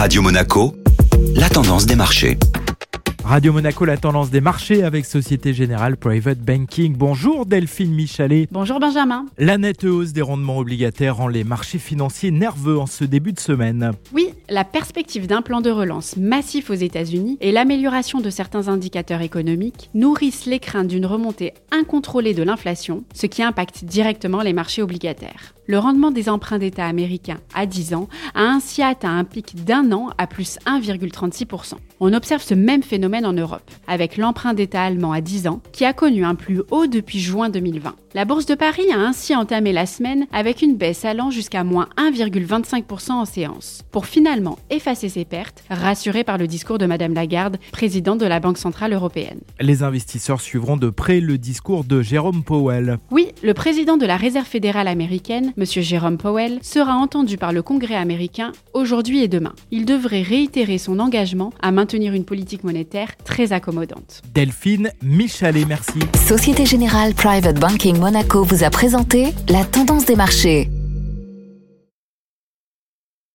Radio Monaco, la tendance des marchés. Radio Monaco, la tendance des marchés avec Société Générale Private Banking. Bonjour Delphine Michalet. Bonjour Benjamin. La nette hausse des rendements obligataires rend les marchés financiers nerveux en ce début de semaine. Oui, la perspective d'un plan de relance massif aux États-Unis et l'amélioration de certains indicateurs économiques nourrissent les craintes d'une remontée incontrôlée de l'inflation, ce qui impacte directement les marchés obligataires. Le rendement des emprunts d'État américains à 10 ans a ainsi atteint un pic d'un an à plus 1,36%. On observe ce même phénomène en Europe, avec l'emprunt d'État allemand à 10 ans qui a connu un plus haut depuis juin 2020. La bourse de Paris a ainsi entamé la semaine avec une baisse allant jusqu'à moins 1,25% en séance, pour finalement effacer ses pertes, rassurée par le discours de Madame Lagarde, présidente de la Banque Centrale Européenne. Les investisseurs suivront de près le discours de Jérôme Powell. Oui, le président de la Réserve fédérale américaine, M. Jérôme Powell, sera entendu par le Congrès américain aujourd'hui et demain. Il devrait réitérer son engagement à maintenir une politique monétaire très accommodante. Delphine Michalet, merci. Société Générale Private Banking Monaco vous a présenté la tendance des marchés.